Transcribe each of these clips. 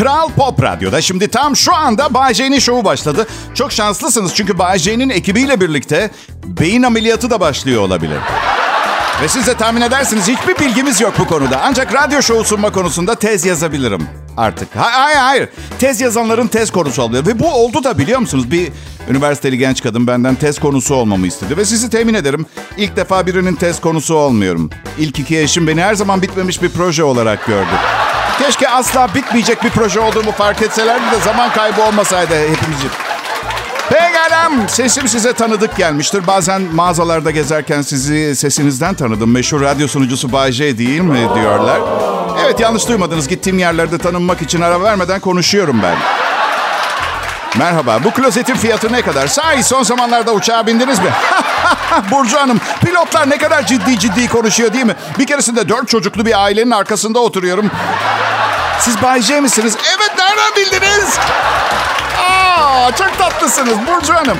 Kral Pop Radyo'da şimdi tam şu anda Bay J'nin şovu başladı. Çok şanslısınız çünkü Bay ekibiyle birlikte beyin ameliyatı da başlıyor olabilir. Ve siz de tahmin edersiniz hiçbir bilgimiz yok bu konuda. Ancak radyo şovu sunma konusunda tez yazabilirim artık. Hayır hayır. Tez yazanların tez konusu oluyor. Ve bu oldu da biliyor musunuz? Bir üniversiteli genç kadın benden tez konusu olmamı istedi. Ve sizi temin ederim ilk defa birinin tez konusu olmuyorum. İlk iki eşim beni her zaman bitmemiş bir proje olarak gördü. Keşke asla bitmeyecek bir proje olduğumu fark etselerdi de zaman kaybı olmasaydı hepimizin. Pekala. Sesim size tanıdık gelmiştir. Bazen mağazalarda gezerken sizi sesinizden tanıdım. Meşhur radyo sunucusu Bay J değil mi diyorlar. Evet yanlış duymadınız. Gittiğim yerlerde tanınmak için ara vermeden konuşuyorum ben. Merhaba. Bu klozetin fiyatı ne kadar? Sahi son zamanlarda uçağa bindiniz mi? Burcu Hanım, pilotlar ne kadar ciddi ciddi konuşuyor değil mi? Bir keresinde dört çocuklu bir ailenin arkasında oturuyorum. Siz Bay J misiniz? Evet, nereden bildiniz? Aa, çok tatlısınız Burcu Hanım.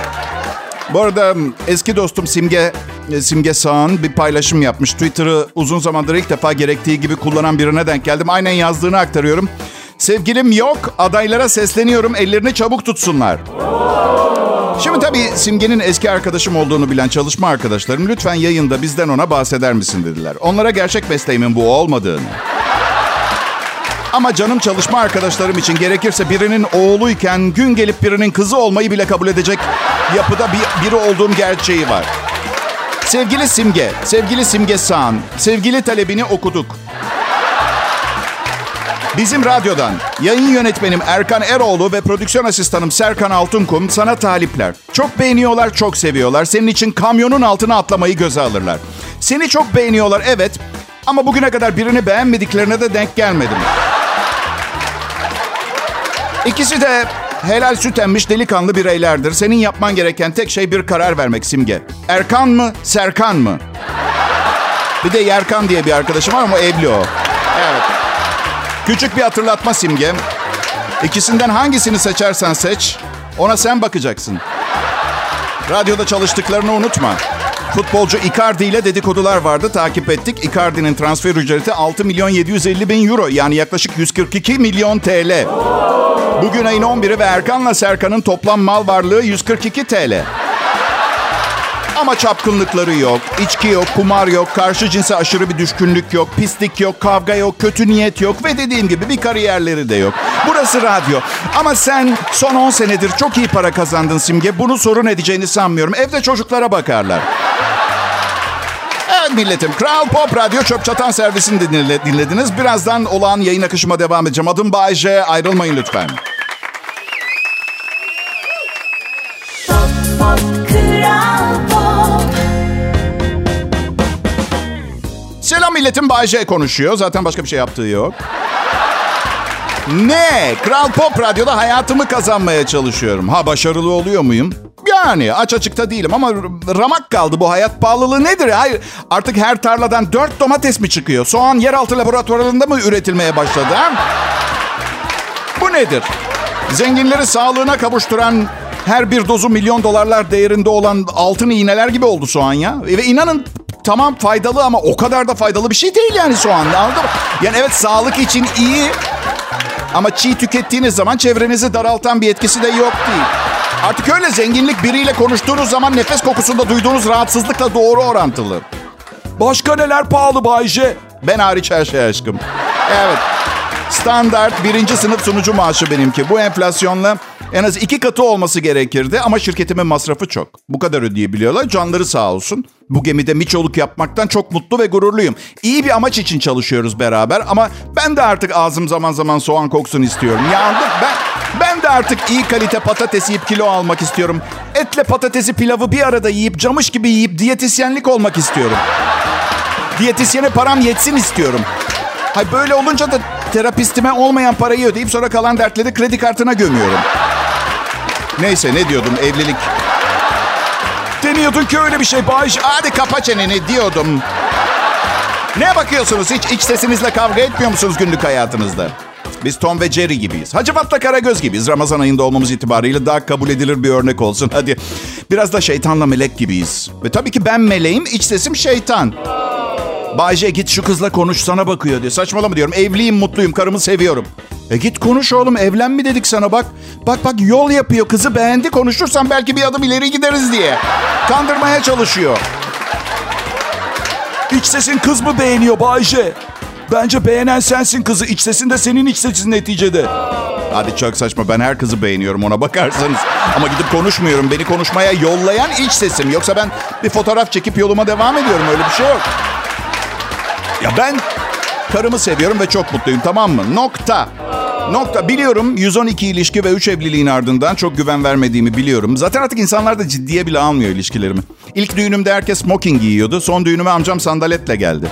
Bu arada eski dostum Simge Simge Sağan bir paylaşım yapmış. Twitter'ı uzun zamandır ilk defa gerektiği gibi kullanan birine denk geldim. Aynen yazdığını aktarıyorum. Sevgilim yok, adaylara sesleniyorum, ellerini çabuk tutsunlar. Şimdi tabii Simge'nin eski arkadaşım olduğunu bilen çalışma arkadaşlarım lütfen yayında bizden ona bahseder misin dediler. Onlara gerçek mesleğimin bu olmadığını. Ama canım çalışma arkadaşlarım için gerekirse birinin oğluyken gün gelip birinin kızı olmayı bile kabul edecek yapıda bir, biri olduğum gerçeği var. Sevgili Simge, sevgili Simge Sağan, sevgili talebini okuduk. Bizim radyodan yayın yönetmenim Erkan Eroğlu ve prodüksiyon asistanım Serkan Altunkum sana talipler. Çok beğeniyorlar, çok seviyorlar. Senin için kamyonun altına atlamayı göze alırlar. Seni çok beğeniyorlar evet ama bugüne kadar birini beğenmediklerine de denk gelmedim. İkisi de helal süt emmiş delikanlı bireylerdir. Senin yapman gereken tek şey bir karar vermek Simge. Erkan mı, Serkan mı? Bir de Yerkan diye bir arkadaşım var ama evli o. Evet. Küçük bir hatırlatma Simge. İkisinden hangisini seçersen seç, ona sen bakacaksın. Radyoda çalıştıklarını unutma. Futbolcu Icardi ile dedikodular vardı. Takip ettik. Icardi'nin transfer ücreti 6 milyon 750 bin euro. Yani yaklaşık 142 milyon TL. Bugün ayın 11'i ve Erkan'la Serkan'ın toplam mal varlığı 142 TL. Ama çapkınlıkları yok, içki yok, kumar yok, karşı cinse aşırı bir düşkünlük yok, pislik yok, kavga yok, kötü niyet yok ve dediğim gibi bir kariyerleri de yok. Burası radyo. Ama sen son 10 senedir çok iyi para kazandın Simge. Bunu sorun edeceğini sanmıyorum. Evde çocuklara bakarlar. Evet milletim. Kral Pop Radyo Çöp Çatan Servisini dinle, dinlediniz. Birazdan olağan yayın akışıma devam edeceğim. Adım Bayece. Ayrılmayın lütfen. Selam milletim Bayece konuşuyor. Zaten başka bir şey yaptığı yok. Ne? Kral Pop Radyo'da hayatımı kazanmaya çalışıyorum. Ha başarılı oluyor muyum? Yani aç açıkta değilim ama ramak kaldı bu hayat pahalılığı nedir? Hayır artık her tarladan dört domates mi çıkıyor? Soğan yeraltı laboratuvarlarında mı üretilmeye başladı? Ha? Bu nedir? Zenginleri sağlığına kavuşturan her bir dozu milyon dolarlar değerinde olan altın iğneler gibi oldu soğan ya. Ve inanın tamam faydalı ama o kadar da faydalı bir şey değil yani soğan. Anladın mı? Yani evet sağlık için iyi ama çiğ tükettiğiniz zaman çevrenizi daraltan bir etkisi de yok değil. Artık öyle zenginlik biriyle konuştuğunuz zaman nefes kokusunda duyduğunuz rahatsızlıkla doğru orantılı. Başka neler pahalı Bayce? Ben hariç her şey aşkım. Evet. Standart birinci sınıf sunucu maaşı benimki. Bu enflasyonla en az iki katı olması gerekirdi ama şirketimin masrafı çok. Bu kadar ödeyebiliyorlar. Canları sağ olsun. Bu gemide miçoluk yapmaktan çok mutlu ve gururluyum. İyi bir amaç için çalışıyoruz beraber ama ben de artık ağzım zaman zaman soğan koksun istiyorum. Yandım ben. Ben de artık iyi kalite patates yiyip kilo almak istiyorum. Etle patatesi pilavı bir arada yiyip camış gibi yiyip diyetisyenlik olmak istiyorum. Diyetisyene param yetsin istiyorum. Hay böyle olunca da terapistime olmayan parayı ödeyip sonra kalan dertleri kredi kartına gömüyorum. Neyse ne diyordum evlilik. Deniyordun ki öyle bir şey Bağış. Hadi kapa çeneni diyordum. Ne bakıyorsunuz? Hiç iç sesinizle kavga etmiyor musunuz günlük hayatınızda? Biz Tom ve Jerry gibiyiz. Hacivat'la Karagöz gibiyiz. Ramazan ayında olmamız itibariyle daha kabul edilir bir örnek olsun. Hadi biraz da şeytanla melek gibiyiz. Ve tabii ki ben meleğim, iç sesim şeytan. Bayce git şu kızla konuş sana bakıyor diyor. Saçmalama diyorum. Evliyim, mutluyum, karımı seviyorum. E git konuş oğlum evlen mi dedik sana bak. Bak bak yol yapıyor kızı beğendi konuşursan belki bir adım ileri gideriz diye. Kandırmaya çalışıyor. İç sesin kız mı beğeniyor Bayce? Bence beğenen sensin kızı. İç sesin de senin iç sesin neticede. Hadi çok saçma. Ben her kızı beğeniyorum ona bakarsanız. Ama gidip konuşmuyorum. Beni konuşmaya yollayan iç sesim. Yoksa ben bir fotoğraf çekip yoluma devam ediyorum. Öyle bir şey yok. Ya ben karımı seviyorum ve çok mutluyum tamam mı? Nokta. Nokta. Biliyorum 112 ilişki ve 3 evliliğin ardından çok güven vermediğimi biliyorum. Zaten artık insanlar da ciddiye bile almıyor ilişkilerimi. İlk düğünümde herkes smoking giyiyordu. Son düğünüme amcam sandaletle geldi.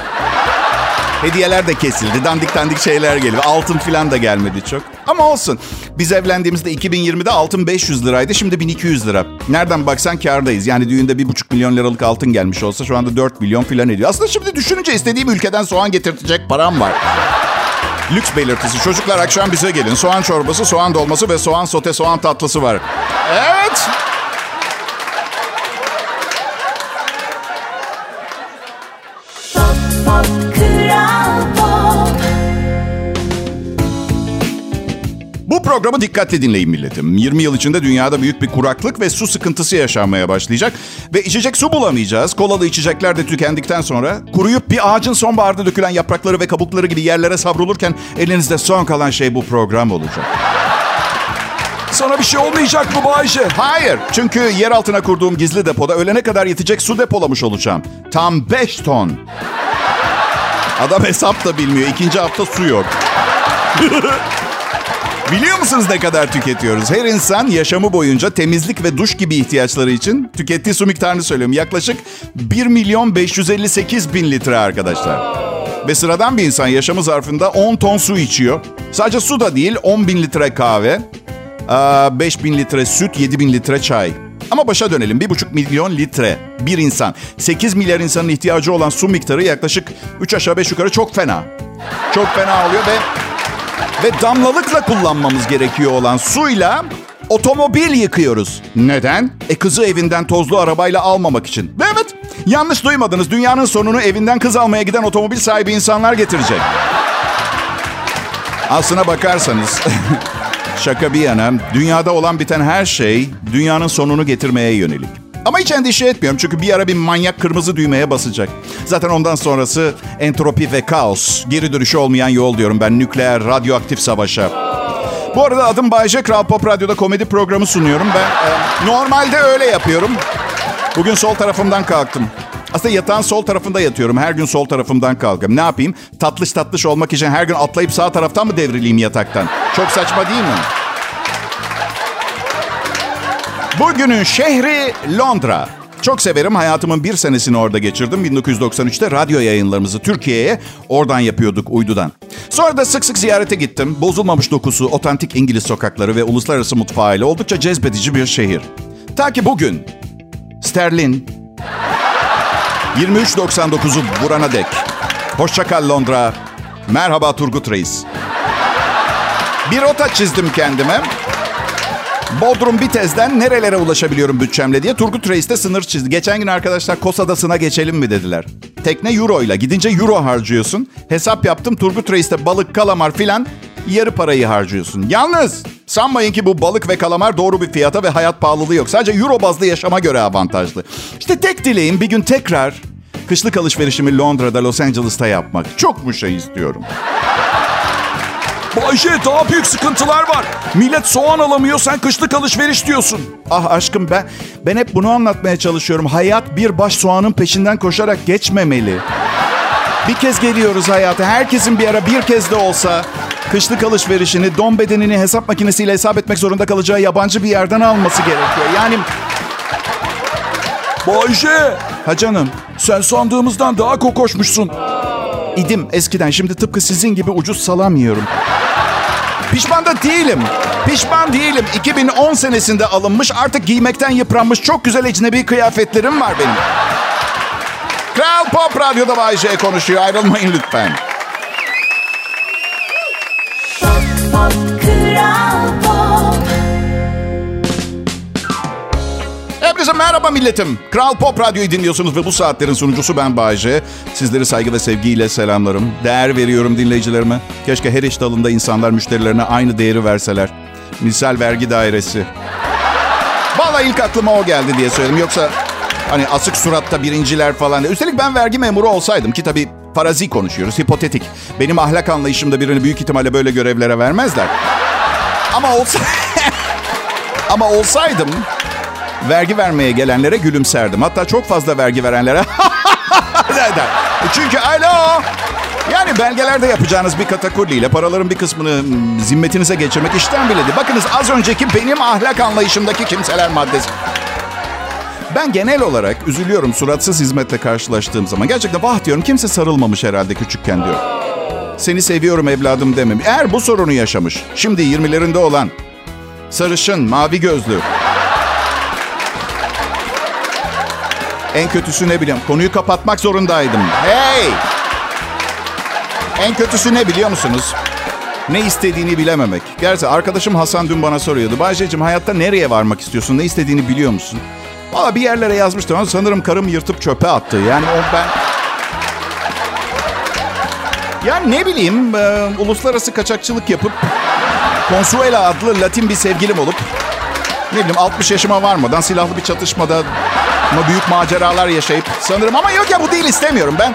Hediyeler de kesildi. Dandik dandik şeyler geliyor. Altın falan da gelmedi çok. Ama olsun. Biz evlendiğimizde 2020'de altın 500 liraydı. Şimdi 1200 lira. Nereden baksan kardayız. Yani düğünde 1,5 milyon liralık altın gelmiş olsa şu anda 4 milyon falan ediyor. Aslında şimdi düşününce istediğim ülkeden soğan getirtecek param var. Lüks belirtisi. Çocuklar akşam bize gelin. Soğan çorbası, soğan dolması ve soğan sote soğan tatlısı var. Evet. Programı dikkatli dinleyin milletim. 20 yıl içinde dünyada büyük bir kuraklık ve su sıkıntısı yaşanmaya başlayacak. Ve içecek su bulamayacağız. Kolalı içecekler de tükendikten sonra kuruyup bir ağacın sonbaharda dökülen yaprakları ve kabukları gibi yerlere savrulurken elinizde son kalan şey bu program olacak. Sana bir şey olmayacak mı Bayce? Hayır. Çünkü yer altına kurduğum gizli depoda ölene kadar yetecek su depolamış olacağım. Tam 5 ton. Adam hesap da bilmiyor. İkinci hafta su yok. Biliyor musunuz ne kadar tüketiyoruz? Her insan yaşamı boyunca temizlik ve duş gibi ihtiyaçları için tükettiği su miktarını söylüyorum. Yaklaşık 1 milyon 558 bin litre arkadaşlar. Ve sıradan bir insan yaşamı zarfında 10 ton su içiyor. Sadece su da değil 10 bin litre kahve, 5 bin litre süt, 7 bin litre çay. Ama başa dönelim. 1,5 milyon litre bir insan. 8 milyar insanın ihtiyacı olan su miktarı yaklaşık 3 aşağı 5 yukarı çok fena. Çok fena oluyor ve ve damlalıkla kullanmamız gerekiyor olan suyla otomobil yıkıyoruz. Neden? E kızı evinden tozlu arabayla almamak için. Ve evet yanlış duymadınız. Dünyanın sonunu evinden kız almaya giden otomobil sahibi insanlar getirecek. Aslına bakarsanız şaka bir yana dünyada olan biten her şey dünyanın sonunu getirmeye yönelik. Ama hiç endişe etmiyorum çünkü bir ara bir manyak kırmızı düğmeye basacak. Zaten ondan sonrası entropi ve kaos. Geri dönüşü olmayan yol diyorum ben nükleer, radyoaktif savaşa. Bu arada adım Bayce. Kral Pop Radyo'da komedi programı sunuyorum. Ben e, normalde öyle yapıyorum. Bugün sol tarafımdan kalktım. Aslında yatağın sol tarafında yatıyorum. Her gün sol tarafımdan kalkıyorum. Ne yapayım? Tatlış tatlış olmak için her gün atlayıp sağ taraftan mı devrileyim yataktan? Çok saçma değil mi? Bugünün şehri Londra. Çok severim. Hayatımın bir senesini orada geçirdim. 1993'te radyo yayınlarımızı Türkiye'ye oradan yapıyorduk uydudan. Sonra da sık sık ziyarete gittim. Bozulmamış dokusu, otantik İngiliz sokakları ve uluslararası mutfağıyla oldukça cezbedici bir şehir. Ta ki bugün sterlin 23.99'u vurana dek. Hoşçakal Londra. Merhaba Turgut Reis. Bir rota çizdim kendime. Bodrum Bitez'den nerelere ulaşabiliyorum bütçemle diye Turgut Reis de sınır çizdi. Geçen gün arkadaşlar Kos Adası'na geçelim mi dediler. Tekne euro ile gidince euro harcıyorsun. Hesap yaptım Turgut Reis'te balık, kalamar filan yarı parayı harcıyorsun. Yalnız sanmayın ki bu balık ve kalamar doğru bir fiyata ve hayat pahalılığı yok. Sadece euro bazlı yaşama göre avantajlı. İşte tek dileğim bir gün tekrar kışlık alışverişimi Londra'da, Los Angeles'ta yapmak. Çok mu şey istiyorum. Bayşe daha büyük sıkıntılar var. Millet soğan alamıyor sen kışlık alışveriş diyorsun. Ah aşkım ben ben hep bunu anlatmaya çalışıyorum. Hayat bir baş soğanın peşinden koşarak geçmemeli. Bir kez geliyoruz hayata. Herkesin bir ara bir kez de olsa kışlık alışverişini, don bedenini hesap makinesiyle hesap etmek zorunda kalacağı yabancı bir yerden alması gerekiyor. Yani Bayşe ha canım sen sandığımızdan daha kokoşmuşsun. İdim eskiden şimdi tıpkı sizin gibi ucuz salamıyorum. Pişman da değilim. Pişman değilim. 2010 senesinde alınmış artık giymekten yıpranmış çok güzel ecnebi kıyafetlerim var benim. Kral Pop Radyo'da Bay J konuşuyor. Ayrılmayın lütfen. Herkese merhaba milletim. Kral Pop Radyo'yu dinliyorsunuz ve bu saatlerin sunucusu ben Bayece. Sizleri saygı ve sevgiyle selamlarım. Değer veriyorum dinleyicilerime. Keşke her iş dalında insanlar müşterilerine aynı değeri verseler. Misal vergi dairesi. Vallahi ilk aklıma o geldi diye söyledim. Yoksa hani asık suratta birinciler falan. Üstelik ben vergi memuru olsaydım ki tabii farazi konuşuyoruz, hipotetik. Benim ahlak anlayışımda birini büyük ihtimalle böyle görevlere vermezler. Ama olsa... Ama olsaydım vergi vermeye gelenlere gülümserdim. Hatta çok fazla vergi verenlere neden? Çünkü alo yani belgelerde yapacağınız bir katakulliyle paraların bir kısmını zimmetinize geçirmek işten biledi. Bakınız az önceki benim ahlak anlayışımdaki kimseler maddesi. Ben genel olarak üzülüyorum suratsız hizmetle karşılaştığım zaman. Gerçekten vah diyorum kimse sarılmamış herhalde küçükken diyor. Seni seviyorum evladım demem. Eğer bu sorunu yaşamış, şimdi 20'lerinde olan, sarışın, mavi gözlü, En kötüsü ne biliyorum? Konuyu kapatmak zorundaydım. Hey! En kötüsü ne biliyor musunuz? Ne istediğini bilememek. Gerçi arkadaşım Hasan dün bana soruyordu. Bayce'cim hayatta nereye varmak istiyorsun? Ne istediğini biliyor musun? Valla bir yerlere yazmıştım ama sanırım karım yırtıp çöpe attı. Yani o ben... Yani ne bileyim, e, uluslararası kaçakçılık yapıp Consuela adlı Latin bir sevgilim olup ne bileyim 60 yaşıma varmadan silahlı bir çatışmada ama büyük maceralar yaşayıp sanırım ama yok ya bu değil istemiyorum. Ben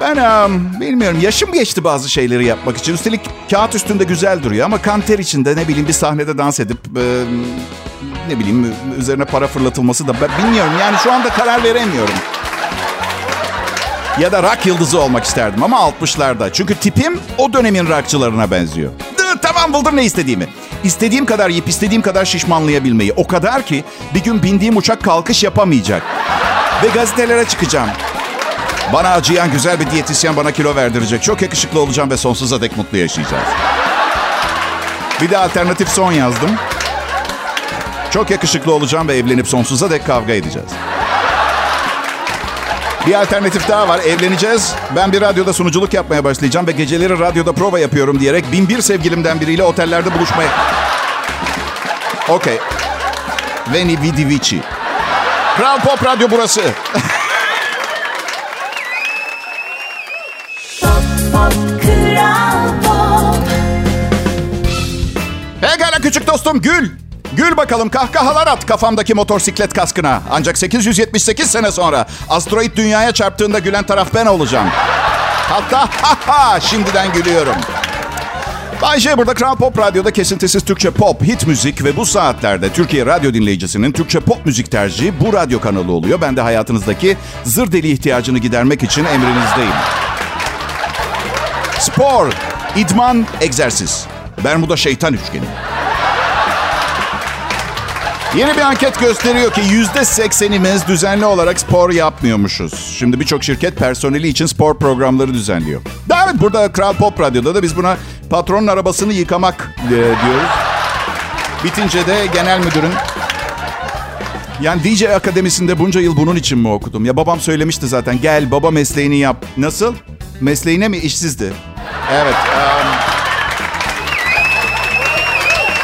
ben um, bilmiyorum yaşım geçti bazı şeyleri yapmak için. Üstelik kağıt üstünde güzel duruyor ama kanter içinde ne bileyim bir sahnede dans edip e, ne bileyim üzerine para fırlatılması da ben bilmiyorum. Yani şu anda karar veremiyorum. Ya da rock yıldızı olmak isterdim ama 60'larda. Çünkü tipim o dönemin rockçılarına benziyor. Tamam buldum ne istediğimi. İstediğim kadar yiyip istediğim kadar şişmanlayabilmeyi. O kadar ki bir gün bindiğim uçak kalkış yapamayacak. Ve gazetelere çıkacağım. Bana acıyan güzel bir diyetisyen bana kilo verdirecek. Çok yakışıklı olacağım ve sonsuza dek mutlu yaşayacağız. Bir de alternatif son yazdım. Çok yakışıklı olacağım ve evlenip sonsuza dek kavga edeceğiz. Bir alternatif daha var. Evleneceğiz. Ben bir radyoda sunuculuk yapmaya başlayacağım ve geceleri radyoda prova yapıyorum diyerek bin bir sevgilimden biriyle otellerde buluşmaya... Okey. Veni Vidi Vici. Kral Pop Radyo burası. Pekala küçük dostum gül. Gül bakalım kahkahalar at kafamdaki motosiklet kaskına. Ancak 878 sene sonra asteroid dünyaya çarptığında gülen taraf ben olacağım. Hatta ha şimdiden gülüyorum. Bay J burada Kral Pop Radyo'da kesintisiz Türkçe pop, hit müzik ve bu saatlerde Türkiye radyo dinleyicisinin Türkçe pop müzik tercihi bu radyo kanalı oluyor. Ben de hayatınızdaki zır deli ihtiyacını gidermek için emrinizdeyim. Spor, idman, egzersiz. Bermuda şeytan üçgeni. Yeni bir anket gösteriyor ki yüzde seksenimiz düzenli olarak spor yapmıyormuşuz. Şimdi birçok şirket personeli için spor programları düzenliyor. Evet burada Kral Pop Radyo'da da biz buna patronun arabasını yıkamak e, diyoruz. Bitince de genel müdürün yani DJ Akademisi'nde bunca yıl bunun için mi okudum? Ya babam söylemişti zaten gel baba mesleğini yap. Nasıl? Mesleğine mi işsizdi? Evet. Um...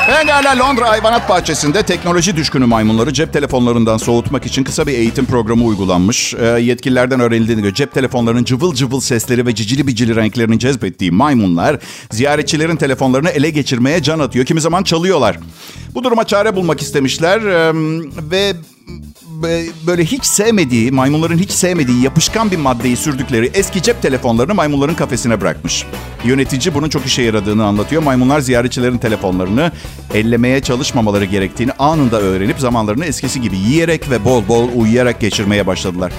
Pekala Londra Hayvanat Bahçesi'nde teknoloji düşkünü maymunları cep telefonlarından soğutmak için kısa bir eğitim programı uygulanmış. E, yetkililerden öğrenildiğine göre cep telefonlarının cıvıl cıvıl sesleri ve cicili bicili renklerinin cezbettiği maymunlar ziyaretçilerin telefonlarını ele geçirmeye can atıyor. Kimi zaman çalıyorlar. Bu duruma çare bulmak istemişler e, ve böyle hiç sevmediği, maymunların hiç sevmediği yapışkan bir maddeyi sürdükleri eski cep telefonlarını maymunların kafesine bırakmış. Yönetici bunun çok işe yaradığını anlatıyor. Maymunlar ziyaretçilerin telefonlarını ellemeye çalışmamaları gerektiğini anında öğrenip zamanlarını eskisi gibi yiyerek ve bol bol uyuyarak geçirmeye başladılar.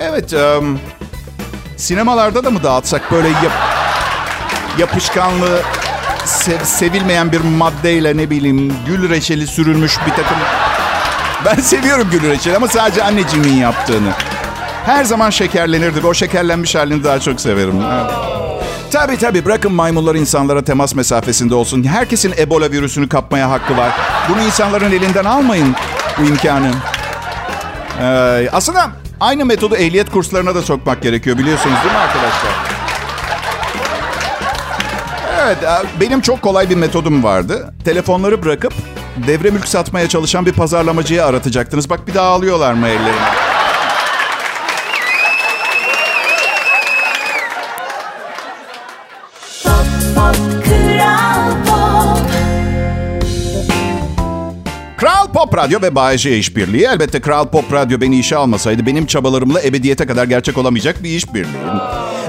Evet, um, sinemalarda da mı dağıtsak böyle yap yapışkanlı, sev, sevilmeyen bir maddeyle ne bileyim gül reçeli sürülmüş bir takım ben seviyorum gül reçeli ama sadece anneciğimin yaptığını. Her zaman şekerlenirdi o şekerlenmiş halini daha çok severim. Tabii tabii bırakın maymunlar insanlara temas mesafesinde olsun. Herkesin Ebola virüsünü kapmaya hakkı var. Bunu insanların elinden almayın bu imkanı. Ee, aslında aynı metodu ehliyet kurslarına da sokmak gerekiyor biliyorsunuz değil mi arkadaşlar? Evet benim çok kolay bir metodum vardı. Telefonları bırakıp devre mülk satmaya çalışan bir pazarlamacıya aratacaktınız. Bak bir daha alıyorlar mı ellerine? Kral Pop Radyo ve Bay J işbirliği. Elbette Kral Pop Radyo beni işe almasaydı benim çabalarımla ebediyete kadar gerçek olamayacak bir işbirliği.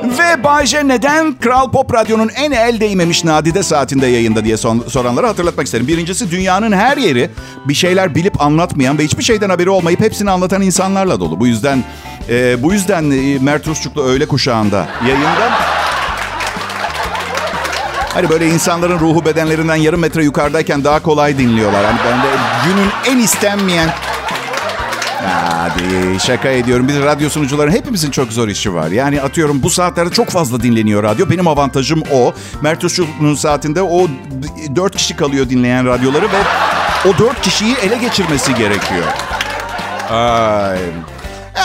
Ve Bay J neden Kral Pop Radyo'nun en el değmemiş nadide saatinde yayında diye son, soranları hatırlatmak isterim. Birincisi dünyanın her yeri bir şeyler bilip anlatmayan ve hiçbir şeyden haberi olmayıp hepsini anlatan insanlarla dolu. Bu yüzden e, bu yüzden e, Mert Rusçuklu öğle kuşağında yayında Hani böyle insanların ruhu bedenlerinden yarım metre yukarıdayken daha kolay dinliyorlar. Hani ben de günün en istenmeyen... Hadi şaka ediyorum. Biz radyo sunucuların hepimizin çok zor işi var. Yani atıyorum bu saatlerde çok fazla dinleniyor radyo. Benim avantajım o. Mert Uçlu'nun saatinde o dört kişi kalıyor dinleyen radyoları ve o dört kişiyi ele geçirmesi gerekiyor. Ay.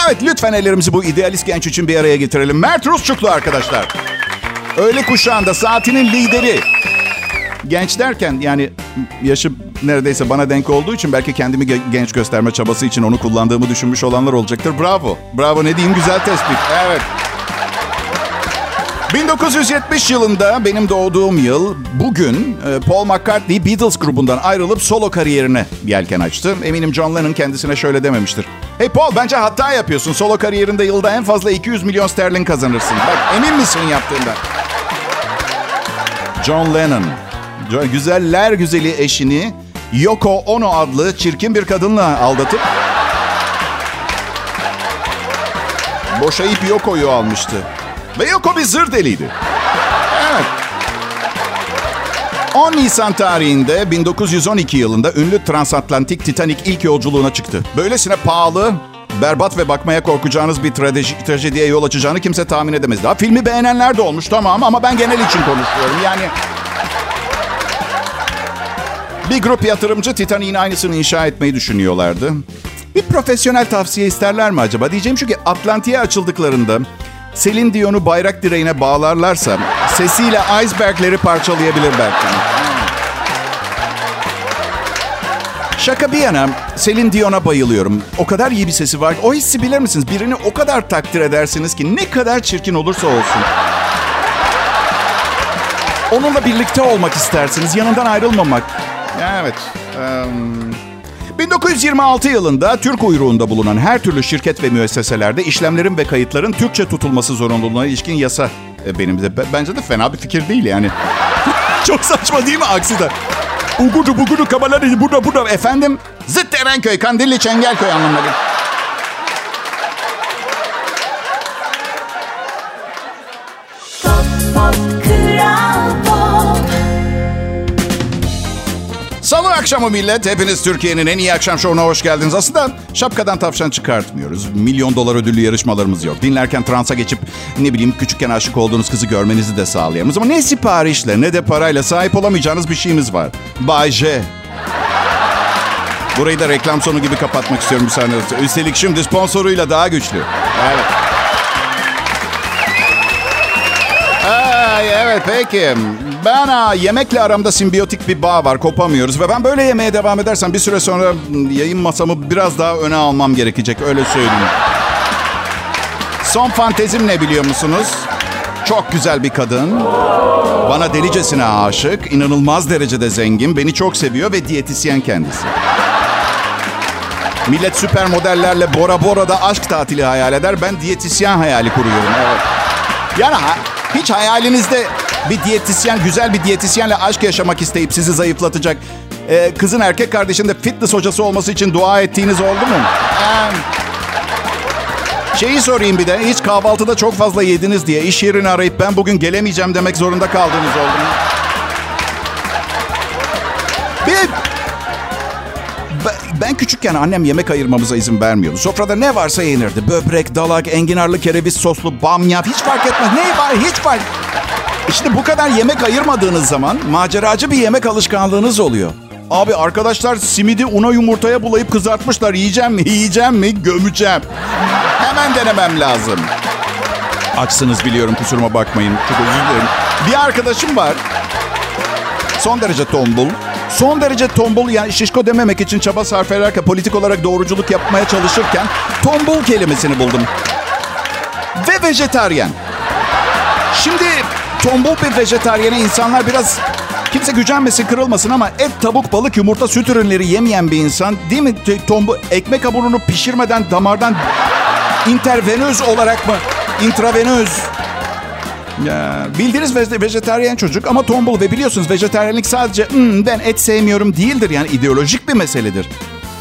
Evet lütfen ellerimizi bu idealist genç için bir araya getirelim. Mert Rusçuklu arkadaşlar. Öğle kuşağında saatinin lideri. Genç derken yani yaşı neredeyse bana denk olduğu için belki kendimi genç gösterme çabası için onu kullandığımı düşünmüş olanlar olacaktır. Bravo. Bravo ne diyeyim güzel tespit. Evet. 1970 yılında benim doğduğum yıl bugün e, Paul McCartney Beatles grubundan ayrılıp solo kariyerine yelken açtı. Eminim John Lennon kendisine şöyle dememiştir. Hey Paul bence hata yapıyorsun. Solo kariyerinde yılda en fazla 200 milyon sterlin kazanırsın. Bak emin misin yaptığında? John Lennon. Güzeller güzeli eşini Yoko Ono adlı çirkin bir kadınla aldatıp boşayıp Yoko'yu almıştı. Ve Yoko bir zır deliydi. Evet. 10 Nisan tarihinde 1912 yılında ünlü transatlantik Titanic ilk yolculuğuna çıktı. Böylesine pahalı, berbat ve bakmaya korkacağınız bir trajedi, trajediye yol açacağını kimse tahmin edemezdi. Daha filmi beğenenler de olmuş tamam ama ben genel için konuşuyorum. Yani bir grup yatırımcı Titanic'in aynısını inşa etmeyi düşünüyorlardı. Bir profesyonel tavsiye isterler mi acaba? Diyeceğim çünkü Atlantik'e açıldıklarında Selin Dion'u bayrak direğine bağlarlarsa sesiyle icebergleri parçalayabilir belki. Şaka bir yana Selin Dion'a bayılıyorum. O kadar iyi bir sesi var. O hissi bilir misiniz? Birini o kadar takdir edersiniz ki ne kadar çirkin olursa olsun. Onunla birlikte olmak istersiniz. Yanından ayrılmamak. Evet. Um, 1926 yılında Türk uyruğunda bulunan her türlü şirket ve müesseselerde işlemlerin ve kayıtların Türkçe tutulması zorunluluğuna ilişkin yasa e, benim de bence de fena bir fikir değil yani. Çok saçma değil mi aksi de? Ugudu bugudu kabaları burada burada efendim. Zıt Erenköy, Kandilli Çengelköy anlamına geliyor. Akşamı millet. Hepiniz Türkiye'nin en iyi akşam şovuna hoş geldiniz. Aslında şapkadan tavşan çıkartmıyoruz. Milyon dolar ödüllü yarışmalarımız yok. Dinlerken transa geçip ne bileyim küçükken aşık olduğunuz kızı görmenizi de sağlayamaz. Ama ne siparişle ne de parayla sahip olamayacağınız bir şeyimiz var. Bay J. Burayı da reklam sonu gibi kapatmak istiyorum saniye. Üstelik şimdi sponsoruyla daha güçlü. Evet. Ay, evet peki. Ben ha, yemekle aramda simbiyotik bir bağ var. Kopamıyoruz. Ve ben böyle yemeye devam edersem bir süre sonra yayın masamı biraz daha öne almam gerekecek. Öyle söyleyeyim. Son fantezim ne biliyor musunuz? Çok güzel bir kadın. Bana delicesine aşık. inanılmaz derecede zengin. Beni çok seviyor ve diyetisyen kendisi. Millet süper modellerle Bora Bora'da aşk tatili hayal eder. Ben diyetisyen hayali kuruyorum. Evet. Yani hiç hayalinizde bir diyetisyen, güzel bir diyetisyenle aşk yaşamak isteyip sizi zayıflatacak e, kızın erkek kardeşinde fitness hocası olması için dua ettiğiniz oldu mu? Ee, şeyi sorayım bir de. Hiç kahvaltıda çok fazla yediniz diye iş yerini arayıp ben bugün gelemeyeceğim demek zorunda kaldığınız oldu mu? Bir ben küçükken annem yemek ayırmamıza izin vermiyordu. Sofrada ne varsa yenirdi. Böbrek, dalak, enginarlı kereviz soslu, bamya hiç fark etmez. Ne var hiç fark İşte bu kadar yemek ayırmadığınız zaman maceracı bir yemek alışkanlığınız oluyor. Abi arkadaşlar simidi una yumurtaya bulayıp kızartmışlar. Yiyeceğim mi? Yiyeceğim mi? Gömeceğim. Hemen denemem lazım. Açsınız biliyorum kusuruma bakmayın. Çok özür dilerim. Bir arkadaşım var. Son derece tombul. son derece tombul yani şişko dememek için çaba sarf ederken politik olarak doğruculuk yapmaya çalışırken tombul kelimesini buldum. Ve vejetaryen. Şimdi tombul bir vejetaryene insanlar biraz kimse gücenmesin kırılmasın ama et, tavuk, balık, yumurta, süt ürünleri yemeyen bir insan değil mi? Tombu, ekmek hamurunu pişirmeden damardan intervenöz olarak mı? Intravenöz. Ya, bildiğiniz ve- vejetaryen çocuk ama tombul ve biliyorsunuz vejetaryenlik sadece "Hmm, ben et sevmiyorum değildir yani ideolojik bir meseledir.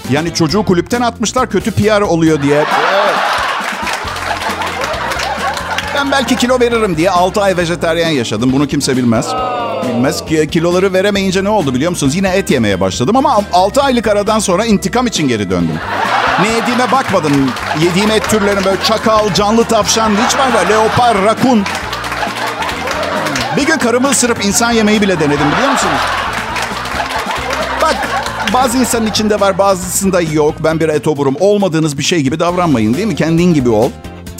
Yani çocuğu kulüpten atmışlar kötü PR oluyor diye. Ben belki kilo veririm diye 6 ay vejetaryen yaşadım. Bunu kimse bilmez. Bilmez ki kiloları veremeyince ne oldu biliyor musunuz? Yine et yemeye başladım ama 6 aylık aradan sonra intikam için geri döndüm. Ne yediğime bakmadım. Yediğim et türlerine böyle çakal, canlı tavşan, hiç var ya leopar, rakun. Bir gün karımı ısırıp insan yemeği bile denedim biliyor musunuz? Bak bazı insanın içinde var bazısında yok. Ben bir etoburum. Olmadığınız bir şey gibi davranmayın değil mi? Kendin gibi ol.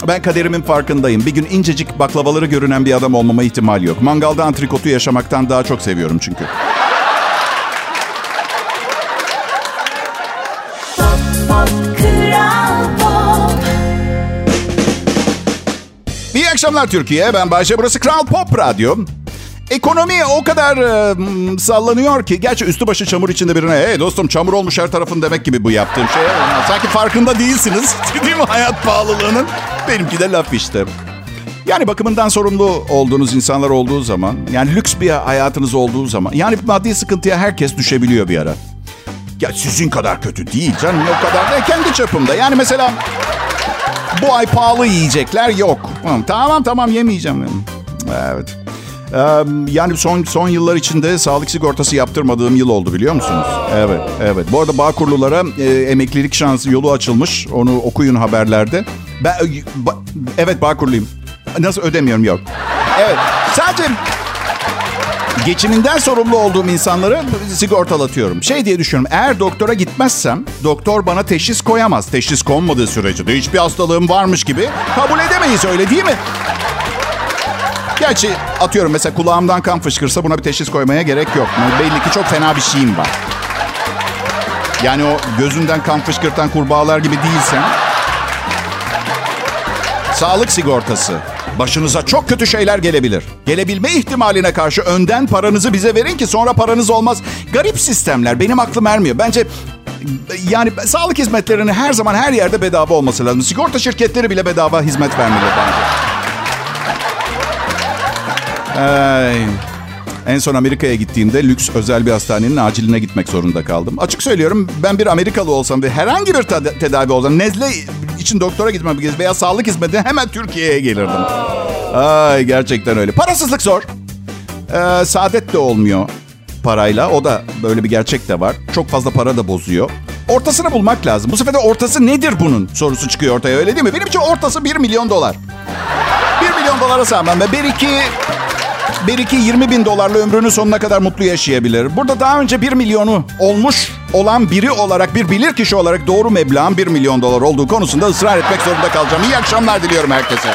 Ben kaderimin farkındayım. Bir gün incecik baklavaları görünen bir adam olmama ihtimal yok. Mangalda antrikotu yaşamaktan daha çok seviyorum çünkü. İyi akşamlar Türkiye. Ben Bayşe. Burası Kral Pop Radyo. Ekonomi o kadar e, sallanıyor ki. Gerçi üstü başı çamur içinde birine hey dostum çamur olmuş her tarafın demek gibi bu yaptığım şey. Sanki farkında değilsiniz. Değil mi hayat pahalılığının? Benimki de laf işte. Yani bakımından sorumlu olduğunuz insanlar olduğu zaman, yani lüks bir hayatınız olduğu zaman, yani maddi sıkıntıya herkes düşebiliyor bir ara. Ya sizin kadar kötü değil canım, o kadar da kendi çapımda. Yani mesela bu ay pahalı yiyecekler yok. Tamam tamam yemeyeceğim. Evet. Yani son son yıllar içinde sağlık sigortası yaptırmadığım yıl oldu biliyor musunuz? Evet, evet. Bu arada Bağkurlulara e, emeklilik şansı yolu açılmış. Onu okuyun haberlerde. Ben ba- evet Bağkurluyum. Nasıl ödemiyorum yok. Evet. Sadece geçiminden sorumlu olduğum insanları sigortalatıyorum. Şey diye düşünüyorum. Eğer doktora gitmezsem doktor bana teşhis koyamaz. Teşhis konmadığı sürece de hiçbir hastalığım varmış gibi kabul edemeyiz öyle değil mi? Gerçi atıyorum mesela kulağımdan kan fışkırsa buna bir teşhis koymaya gerek yok. Belli ki çok fena bir şeyim var. Yani o gözünden kan fışkırtan kurbağalar gibi değilsen. Sağlık sigortası. Başınıza çok kötü şeyler gelebilir. Gelebilme ihtimaline karşı önden paranızı bize verin ki sonra paranız olmaz. Garip sistemler benim aklım ermiyor. Bence yani sağlık hizmetlerinin her zaman her yerde bedava olması lazım. Sigorta şirketleri bile bedava hizmet vermeli bence. Ay. En son Amerika'ya gittiğimde lüks özel bir hastanenin aciline gitmek zorunda kaldım. Açık söylüyorum ben bir Amerikalı olsam ve herhangi bir ted- tedavi olsam nezle için doktora gitmem veya sağlık hizmetine hemen Türkiye'ye gelirdim. Ay gerçekten öyle. Parasızlık zor. Ee, saadet de olmuyor parayla. O da böyle bir gerçek de var. Çok fazla para da bozuyor. Ortasını bulmak lazım. Bu sefer de ortası nedir bunun sorusu çıkıyor ortaya öyle değil mi? Benim için ortası 1 milyon dolar. 1 milyon dolara sağlam ve 1 2 Beriki 20 bin dolarla ömrünün sonuna kadar mutlu yaşayabilir. Burada daha önce 1 milyonu olmuş olan biri olarak, bir bilir kişi olarak doğru meblağın 1 milyon dolar olduğu konusunda ısrar etmek zorunda kalacağım. İyi akşamlar diliyorum herkese.